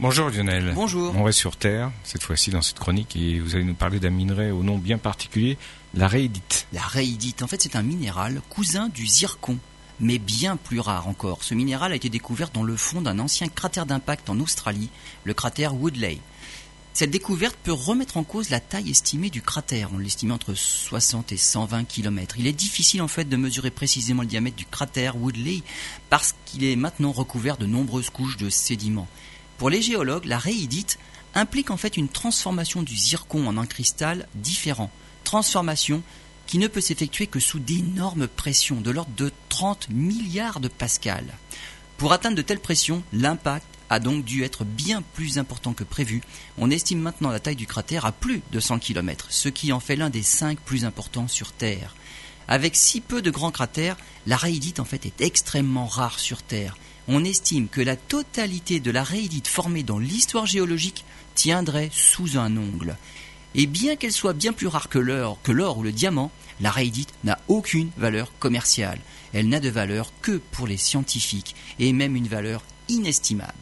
Bonjour Lionel. Bonjour. On reste sur Terre, cette fois-ci dans cette chronique, et vous allez nous parler d'un minerai au nom bien particulier, la réédite. La réédite, en fait, c'est un minéral cousin du zircon, mais bien plus rare encore. Ce minéral a été découvert dans le fond d'un ancien cratère d'impact en Australie, le cratère Woodley. Cette découverte peut remettre en cause la taille estimée du cratère. On l'estimait entre 60 et 120 km. Il est difficile en fait de mesurer précisément le diamètre du cratère Woodley parce qu'il est maintenant recouvert de nombreuses couches de sédiments. Pour les géologues, la réédite implique en fait une transformation du zircon en un cristal différent. Transformation qui ne peut s'effectuer que sous d'énormes pressions de l'ordre de 30 milliards de pascal. Pour atteindre de telles pressions, l'impact a donc dû être bien plus important que prévu. On estime maintenant la taille du cratère à plus de 100 km, ce qui en fait l'un des cinq plus importants sur Terre. Avec si peu de grands cratères, la en fait est extrêmement rare sur Terre. On estime que la totalité de la formée dans l'histoire géologique tiendrait sous un ongle. Et bien qu'elle soit bien plus rare que l'or, que l'or ou le diamant, la n'a aucune valeur commerciale. Elle n'a de valeur que pour les scientifiques et même une valeur inestimable.